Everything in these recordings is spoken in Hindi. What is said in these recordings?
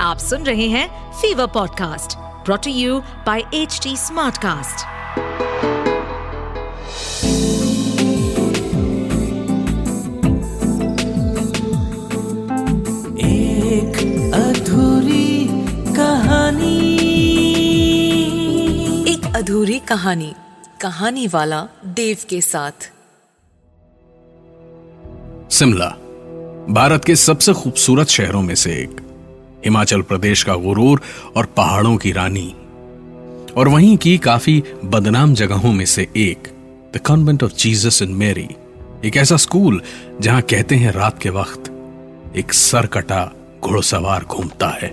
आप सुन रहे हैं Fever podcast brought to you by H Smartcast. एक अधूरी कहानी। एक अधूरी कहानी कहानी वाला देव के साथ। शिमला भारत के सबसे खूबसूरत शहरों में से एक। हिमाचल प्रदेश का गुरूर और पहाड़ों की रानी। और वहीं की काफ़ी बदनाम जगहों में से एक the convent of Jesus in Mary एक ऐसा स्कूल जहाँ कहते हैं रात के वक्त एक सरकटा घुड़सवार घूमता है।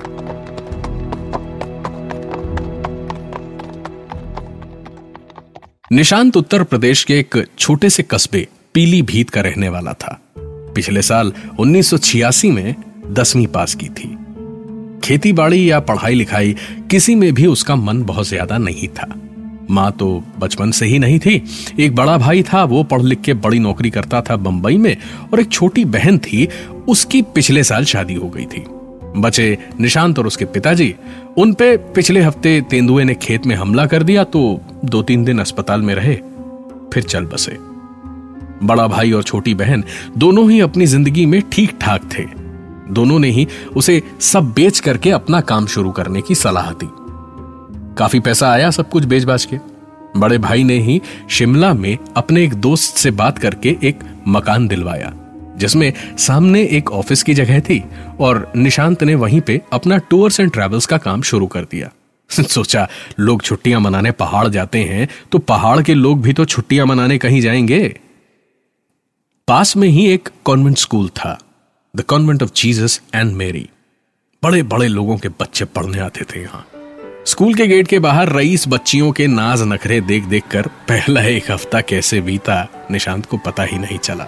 निशांत उत्तर प्रदेश के एक छोटे से कस्बे पीली भीत का रहने वाला था। पिछले साल 1986 में दसवीं पास की थी। खेती बाड़ी या पढ़ाई लिखाई, किसी में भी उसका मन बहुत ज़्यादा नहीं था। माँ तो बचपन से ही नहीं थी। एक बड़ा भाई था, वो पढ़ लिख के बड़ी नौकरी करता था बंबई में, और एक छोटी बहन थी, उसकी पिछले साल शादी हो गई थी। बचे निशांत और उसके पिताजी, उन पे पिछले हफ़्ते तेंदुए ने खेत में हमला कर दिया तो दो तीन दिन अस्पताल में रहे, फिर चल बसे। बड़ा भाई और छोटी बहन दोनों ही अपनी ज़िंदगी में ठीक ठाक थे। दोनों ने ही उसे सब बेच करके अपना काम शुरू करने की सलाह दी। काफ़ी पैसा आया सब कुछ बेच बाज के। बड़े भाई ने ही शिमला में अपने एक दोस्त से बात करके एक मकान दिलवाया, जिसमें सामने एक ऑफ़िस की जगह थी और निशांत ने वहीं पे अपना टूर्स एंड ट्रेवल्स का काम शुरू कर दिया। सोचा, लोग छुट्टियाँ मनाने पहाड़ जाते हैं तो पहाड़ के लोग भी तो छुट्टियाँ मनाने कहीं जाएँगे। पास में ही एक कॉन्वेंट स्कूल था। The convent of Jesus and Mary बड़े बड़े लोगों के बच्चे पढ़ने आते थे यहाँ। स्कूल के गेट के बाहर रईस बच्चियों के नाज नखरे देख देख कर पहला एक हफ़्ता कैसे बीता, निशांत को पता ही नहीं चला।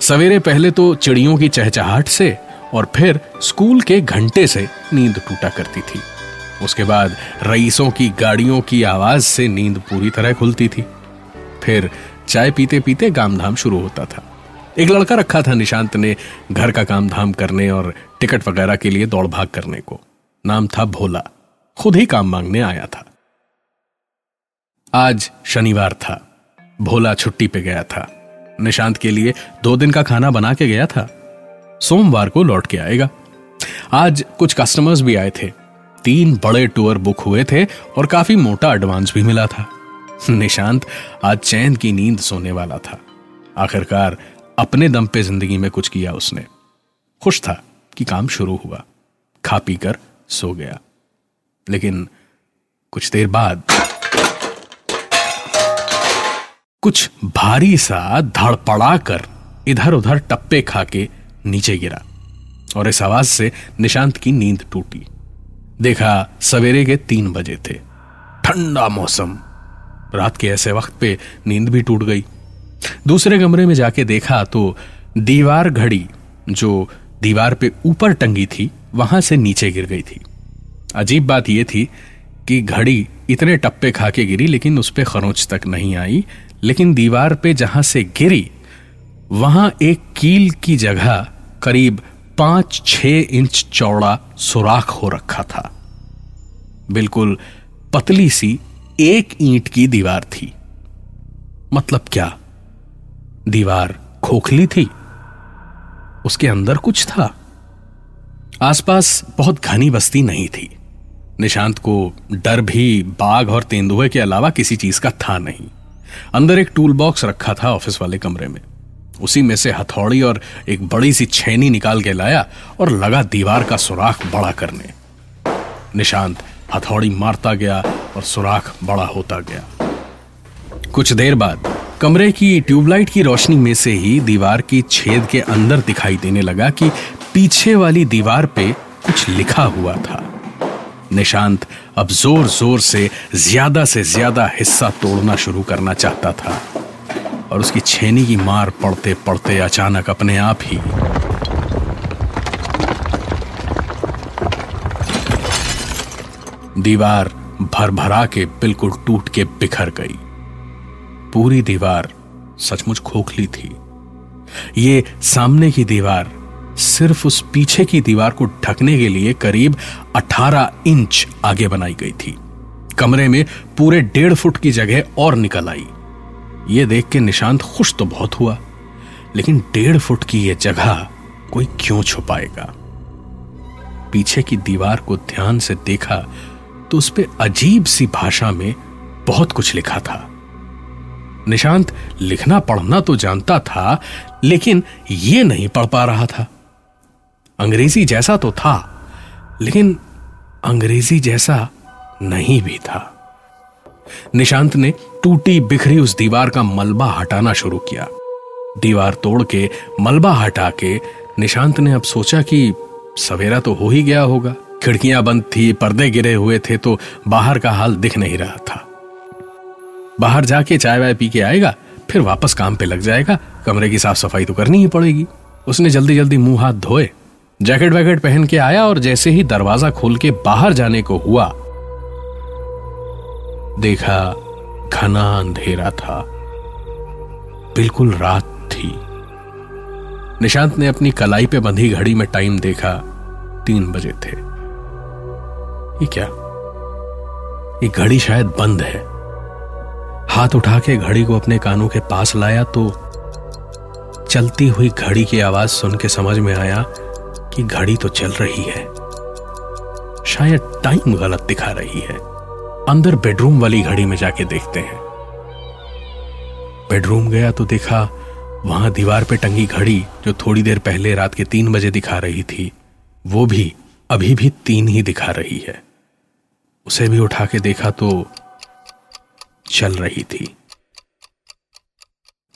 सवेरे पहले तो चिड़ियों की चहचहाट से और फिर स्कूल के घंटे से नींद टूटा करती थी। उसके बाद रईसों की गाड़ियों की आवाज़ से नींद पूरी तरह खुलती थी। फिर चाय पीते पीते गामधाम शुरू होता था। एक लड़का रखा था निशांत ने घर का काम धाम करने और टिकट वगैरह के लिए दौड़ भाग करने को। नाम था भोला। खुद ही काम मांगने आया था। आज शनिवार था। भोला छुट्टी पे गया था। निशांत के लिए दो दिन का खाना बना के गया था। सोमवार को लौट के आएगा। आज कुछ कस्टमर्स भी आए थे। तीन बड़े टूर बुक हुए थे और काफ़ी मोटा एडवांस भी मिला था। निशांत आज चैन की नींद सोने वाला था। आखिरकार अपने दम पे ज़िंदगी में कुछ किया उसने। खुश था कि काम शुरू हुआ। खा पी कर सो गया। लेकिन कुछ देर बाद कुछ भारी सा धड़पड़ा कर इधर उधर टप्पे खा के नीचे गिरा और इस आवाज़ से निशांत की नींद टूटी। देखा सवेरे के तीन बजे थे। ठंडा मौसम। रात के ऐसे वक्त पे नींद भी टूट गई। दूसरे कमरे में जाके देखा तो दीवार घड़ी जो दीवार पे ऊपर टंगी थी, वहाँ से नीचे गिर गई थी। अजीब बात यह थी कि घड़ी इतने टप्पे खा के गिरी, लेकिन उस पर खरोच तक नहीं आई। लेकिन दीवार पे जहाँ से गिरी, वहाँ एक कील की जगह करीब पाँच छह इंच चौड़ा सुराख हो रखा था। बिल्कुल पतली सी एक ईंट की दीवार थी। मतलब क्या? दीवार खोखली थी। उसके अंदर कुछ था। आसपास बहुत घनी बस्ती नहीं थी। निशांत को डर भी बाघ और तेंदुए के अलावा किसी चीज़ का था नहीं। अंदर एक टूल बॉक्स रखा था ऑफ़िस वाले कमरे में। उसी में से हथौड़ी और एक बड़ी सी छेनी निकाल के लाया और लगा दीवार का सुराख बड़ा करने। निशांत हथौड़ी मारता गया और सुराख बड़ा होता गया। कुछ देर बाद कमरे की ट्यूबलाइट की रोशनी में से ही दीवार की छेद के अंदर दिखाई देने लगा कि पीछे वाली दीवार पे कुछ लिखा हुआ था। निशांत अब ज़ोर ज़ोर से, ज़्यादा से ज़्यादा हिस्सा तोड़ना शुरू करना चाहता था। और उसकी छेनी की मार पड़ते पड़ते अचानक अपने आप ही दीवार भर भरा के बिल्कुल टूट के बिखर गई। पूरी दीवार सचमुच खोखली थी। ये सामने की दीवार सिर्फ़ उस पीछे की दीवार को ढकने के लिए करीब 18 इंच आगे बनाई गई थी। कमरे में पूरे डेढ़ फुट की जगह और निकल आई। ये देख के निशांत खुश तो बहुत हुआ, लेकिन डेढ़ फुट की यह जगह कोई क्यों छुपाएगा पीछे की दीवार को ध्यान से देखा तो उस पर अजीब सी भाषा में बहुत कुछ लिखा था। निशांत लिखना पढ़ना तो जानता था, लेकिन यह नहीं पढ़ पा रहा था। अंग्रेज़ी जैसा तो था, लेकिन अंग्रेज़ी जैसा नहीं भी था। निशांत ने टूटी बिखरी उस दीवार का मलबा हटाना शुरू किया। दीवार तोड़ के मलबा हटा के निशांत ने अब सोचा कि सवेरा तो हो ही गया होगा। खिड़कियाँ बंद थी, पर्दे गिरे हुए थे तो बाहर का हाल दिख नहीं रहा था। बाहर जाके चाय वाय पी के आएगा, फिर वापस काम पे लग जाएगा। कमरे की साफ़ सफ़ाई तो करनी ही पड़ेगी। उसने जल्दी जल्दी मुँह हाथ धोए। जैकेट वैकेट पहन के आया और जैसे ही दरवाज़ा खोल के बाहर जाने को हुआ, देखा घना अंधेरा था। बिल्कुल रात थी। निशांत ने अपनी कलाई पे बंधी घड़ी में टाइम देखा, तीन बजे थे। ये क्या? ये घड़ी शायद बंद है। हाथ उठा के घड़ी को अपने कानों के पास लाया तो चलती हुई घड़ी की आवाज़ सुन के समझ में आया कि घड़ी तो चल रही है। शायद टाइम गलत दिखा रही है। अंदर बेडरूम वाली घड़ी में जाके देखते हैं। बेडरूम गया तो देखा वहाँ दीवार पे टंगी घड़ी जो थोड़ी देर पहले रात के तीन बजे दिखा रही थी, वो भी अभी भी तीन ही दिखा रही है। उसे भी उठा के देखा तो चल रही थी।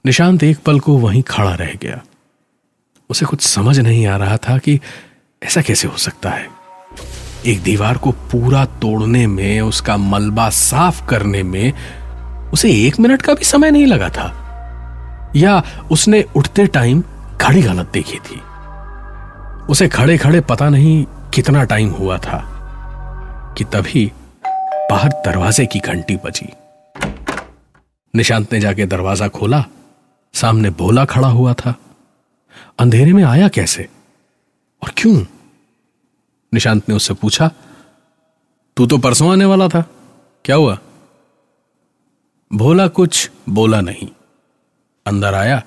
निशांत एक पल को वहीं खड़ा रह गया। उसे कुछ समझ नहीं आ रहा था कि ऐसा कैसे हो सकता है। एक दीवार को पूरा तोड़ने में, उसका मलबा साफ़ करने में उसे एक मिनट का भी समय नहीं लगा था। या उसने उठते टाइम घड़ी गलत देखी थी। उसे खड़े खड़े पता नहीं कितना टाइम हुआ था कि तभी बाहर दरवाजे की घंटी बजी। निशांत ने जाके दरवाज़ा खोला। सामने भोला खड़ा हुआ था। अंधेरे में आया कैसे? और क्यों? निशांत ने उससे पूछा, तू तो परसों आने वाला था। क्या हुआ? भोला कुछ, बोला नहीं। अंदर आया,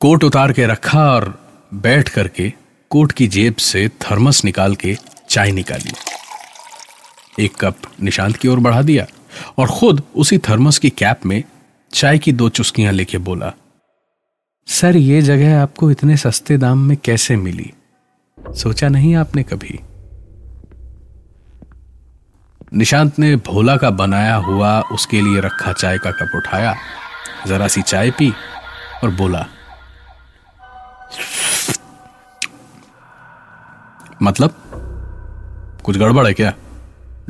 कोट उतार के रखा और बैठ करके कोट की जेब से थर्मस निकाल के चाय निकाली। एक कप निशांत की ओर बढ़ा दिया। और खुद उसी थर्मस की कैप में चाय की दो चुस्कियाँ लेके बोला, सर, ये जगह आपको इतने सस्ते दाम में कैसे मिली? सोचा नहीं आपने कभी? निशांत ने भोला का बनाया हुआ उसके लिए रखा चाय का कप उठाया, जरा सी चाय पी और बोला मतलब कुछ गड़बड़ है क्या?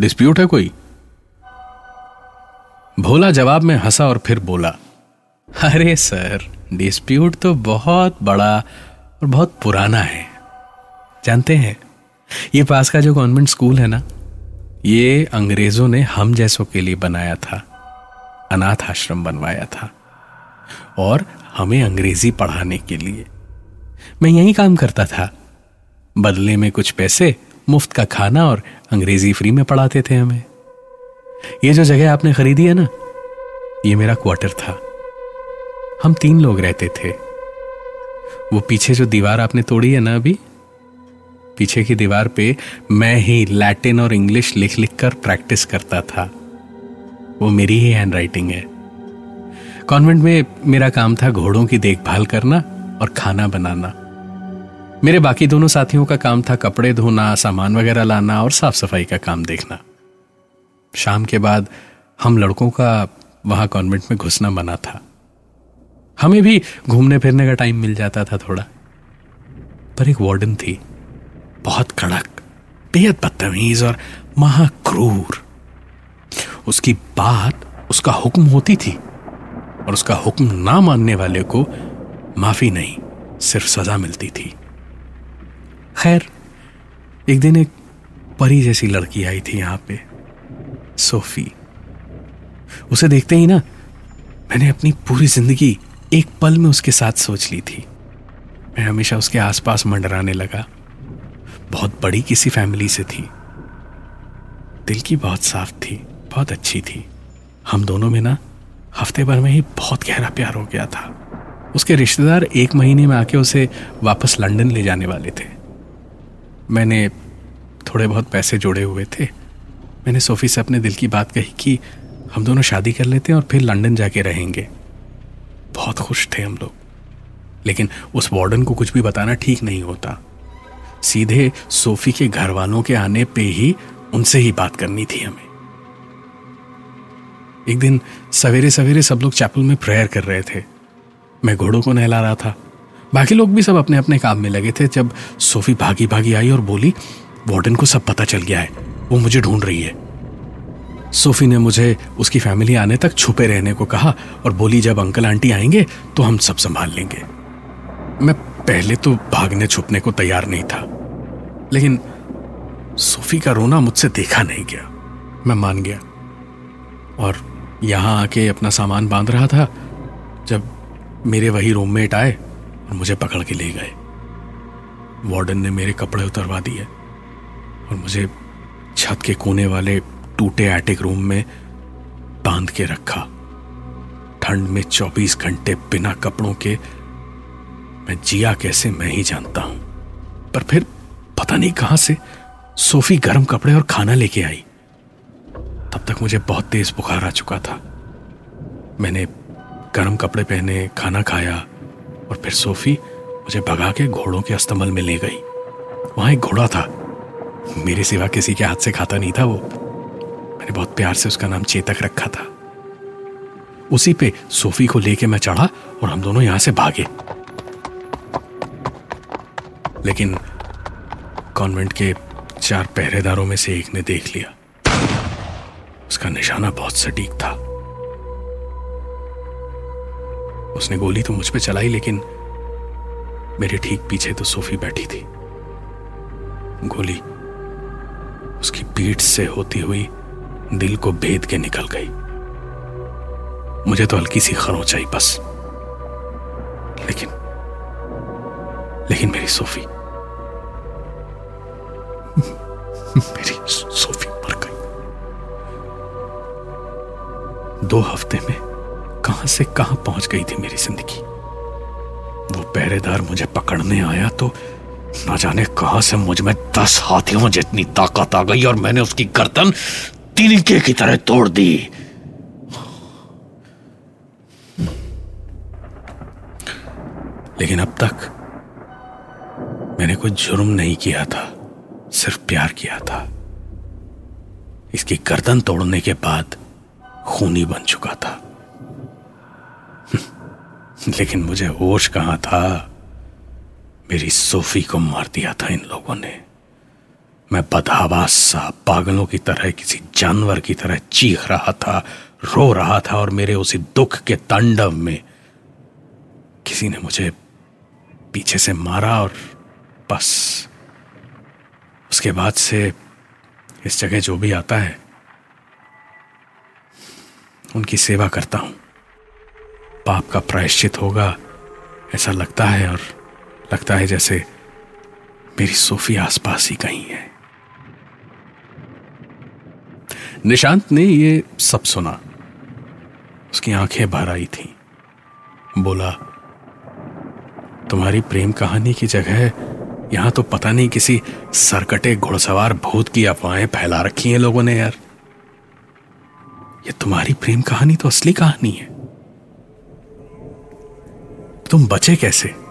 डिस्प्यूट है कोई? भोला जवाब में हंसा और फिर बोला, अरे सर डिस्प्यूट तो बहुत बड़ा और बहुत पुराना है। जानते हैं, ये पास का जो कॉन्वेंट स्कूल है ना, ये अंग्रेज़ों ने हम जैसों के लिए बनाया था, अनाथ आश्रम बनवाया था और हमें अंग्रेज़ी पढ़ाने के लिए। मैं यही काम करता था। बदले में कुछ पैसे, मुफ़्त का खाना और अंग्रेज़ी फ्री में पढ़ाते थे हमें। ये जो जगह आपने खरीदी है ना, ये मेरा क्वार्टर था। हम तीन लोग रहते थे। वो पीछे जो दीवार आपने तोड़ी है ना अभी, पीछे की दीवार पे मैं ही लैटिन और इंग्लिश लिख लिख कर प्रैक्टिस करता था। वो मेरी ही हैंड राइटिंग है। कॉन्वेंट में मेरा काम था घोड़ों की देखभाल करना और खाना बनाना। मेरे बाकी दोनों साथियों का काम था कपड़े धोना, सामान वगैरह लाना और साफ़ सफ़ाई का काम देखना। शाम के बाद हम लड़कों का वहाँ कॉन्वेंट में घुसना मना था। हमें भी घूमने फिरने का टाइम मिल जाता था थोड़ा। पर एक वार्डन थी, बहुत कड़क, बेहद बदतमीज और महाक्रूर। उसकी बात, उसका हुक्म होती थी और उसका हुक्म ना मानने वाले को माफ़ी नहीं, सिर्फ़ सजा मिलती थी। खैर, एक दिन एक परी जैसी लड़की आई थी यहाँ पे। सोफी। उसे देखते ही ना, मैंने अपनी पूरी ज़िंदगी एक पल में उसके साथ सोच ली थी। मैं हमेशा उसके आसपास मंडराने लगा। बहुत बड़ी किसी फैमिली से थी। दिल की बहुत साफ़ थी, बहुत अच्छी थी। हम दोनों में ना, हफ़्ते भर में ही बहुत गहरा प्यार हो गया था। उसके रिश्तेदार एक महीने में आके उसे वापस लंदन ले जाने वाले थे। मैंने थोड़े बहुत पैसे जोड़े हुए थे। मैंने सोफी से अपने दिल की बात कही कि हम दोनों शादी कर लेते हैं और फिर लंदन जाके रहेंगे। बहुत खुश थे हम लोग। लेकिन उस वार्डन को कुछ भी बताना ठीक नहीं होता। सीधे सोफी के घर वालों के आने पे ही उनसे ही बात करनी थी हमें। एक दिन सवेरे सवेरे सब लोग चैपल में प्रेयर कर रहे थे। मैं घोड़ों को नहला रहा था। बाकी लोग भी सब अपने अपने काम में लगे थे। जब सोफी भागी भागी आई और बोली, वार्डन को सब पता चल गया है। वो मुझे ढूंढ रही है। सोफी ने मुझे उसकी फैमिली आने तक छुपे रहने को कहा और बोली, जब अंकल आंटी आएँगे तो हम सब संभाल लेंगे। मैं पहले तो भागने छुपने को तैयार नहीं था, लेकिन सोफी का रोना मुझसे देखा नहीं गया। मैं मान गया और यहाँ आके अपना सामान बाँध रहा था। जब मेरे वही रूममेट आए और मुझे पकड़ के ले गए, वार्डन ने मेरे कपड़े उतरवा दिए और मुझे छत के कोने वाले टूटे एटिक रूम में बाँध के रखा। ठंड में 24 घंटे बिना कपड़ों के मैं जिया कैसे मैं ही जानता हूँ। पर फिर पता नहीं कहाँ से सोफी गर्म कपड़े और खाना लेके आई। तब तक मुझे बहुत तेज बुखार आ चुका था। मैंने गर्म कपड़े पहने, खाना खाया और फिर सोफी मुझे भगा के घोड़ों के अस्तमल में ले गई। वहाँ एक घोड़ा था। मेरे सिवा किसी के हाथ से खाता नहीं था वो। मैंने बहुत प्यार से उसका नाम चेतक रखा था। उसी पे सोफी को लेके मैं चढ़ा और हम दोनों यहाँ से भागे। लेकिन कॉन्वेंट के चार पहरेदारों में से एक ने देख लिया। उसका निशाना बहुत सटीक था। उसने गोली तो मुझ पे चलाई, लेकिन मेरे ठीक पीछे तो सोफी बैठी थी। गोली उसकी पीठ से होती हुई दिल को भेद के निकल गई। मुझे तो हल्की सी खरोच आई बस। लेकिन लेकिन मेरी सोफी मेरी सोफी मर गई। दो हफ़्ते में कहाँ से कहाँ पहुँच गई थी मेरी ज़िंदगी? वो पहरेदार मुझे पकड़ने आया तो ना जाने कहा से मुझमें दस हाथियों जितनी ताकत आ गई और मैंने उसकी गर्दन तिनके की तरह तोड़ दी। लेकिन अब तक मैंने कोई जुर्म नहीं किया था, सिर्फ़ प्यार किया था। इसकी गर्दन तोड़ने के बाद खूनी बन चुका था। लेकिन मुझे होश कहाँ था? मेरी सोफी को मार दिया था इन लोगों ने। मैं बदहवास सा, पागलों की तरह, किसी जानवर की तरह चीख रहा था, रो रहा था और मेरे उसी दुख के तांडव में किसी ने मुझे पीछे से मारा और बस। उसके बाद से इस जगह जो भी आता है, उनकी सेवा करता हूँ। पाप का प्रायश्चित होगा, ऐसा लगता है और लगता है जैसे मेरी सोफी आसपास ही कहीं है। निशांत ने ये सब सुना। उसकी आँखें भर आई थी। बोला, तुम्हारी प्रेम कहानी की जगह यहाँ तो पता नहीं किसी सरकटे घुड़सवार भूत की अफवाहें फैला रखी हैं लोगों ने यार। ये तुम्हारी प्रेम कहानी तो असली कहानी है। तुम बचे कैसे?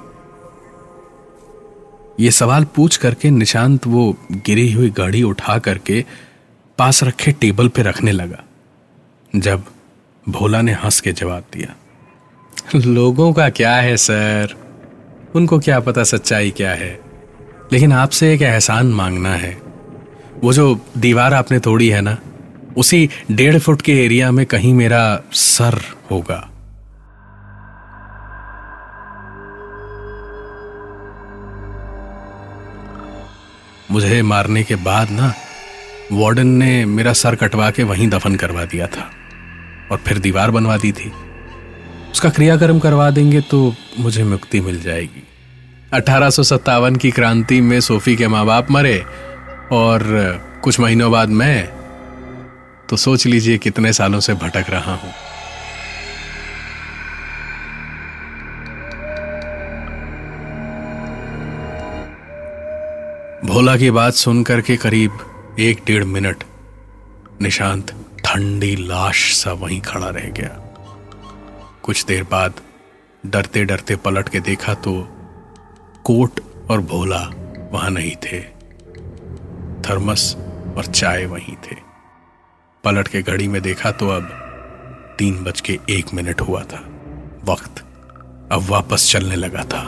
ये सवाल पूछ करके निशांत वो गिरी हुई गाड़ी उठा करके पास रखे टेबल पे रखने लगा, जब भोला ने हंस के जवाब दिया, लोगों का क्या है सर? उनको क्या पता सच्चाई क्या है? लेकिन आपसे एक एहसान मांगना है। वो जो दीवार आपने तोड़ी है ना, उसी डेढ़ फुट के एरिया में कहीं मेरा सर होगा। मुझे मारने के बाद ना, वार्डन ने मेरा सर कटवा के वहीं दफन करवा दिया था और फिर दीवार बनवा दी थी। उसका क्रियाक्रम करवा देंगे तो मुझे मुक्ति मिल जाएगी। अठारह की क्रांति में सोफी के माँ बाप मरे और कुछ महीनों बाद मैं तो सोच लीजिए कितने सालों से भटक रहा हूँ। भोला की बात सुनकर के करीब एक डेढ़ मिनट निशांत ठंडी लाश सा वहीं खड़ा रह गया। कुछ देर बाद डरते डरते पलट के देखा तो कोट और भोला वहाँ नहीं थे। थर्मस और चाय वहीं थे। पलट के घड़ी में देखा तो अब तीन बज के एक मिनट हुआ था। वक्त अब वापस चलने लगा था।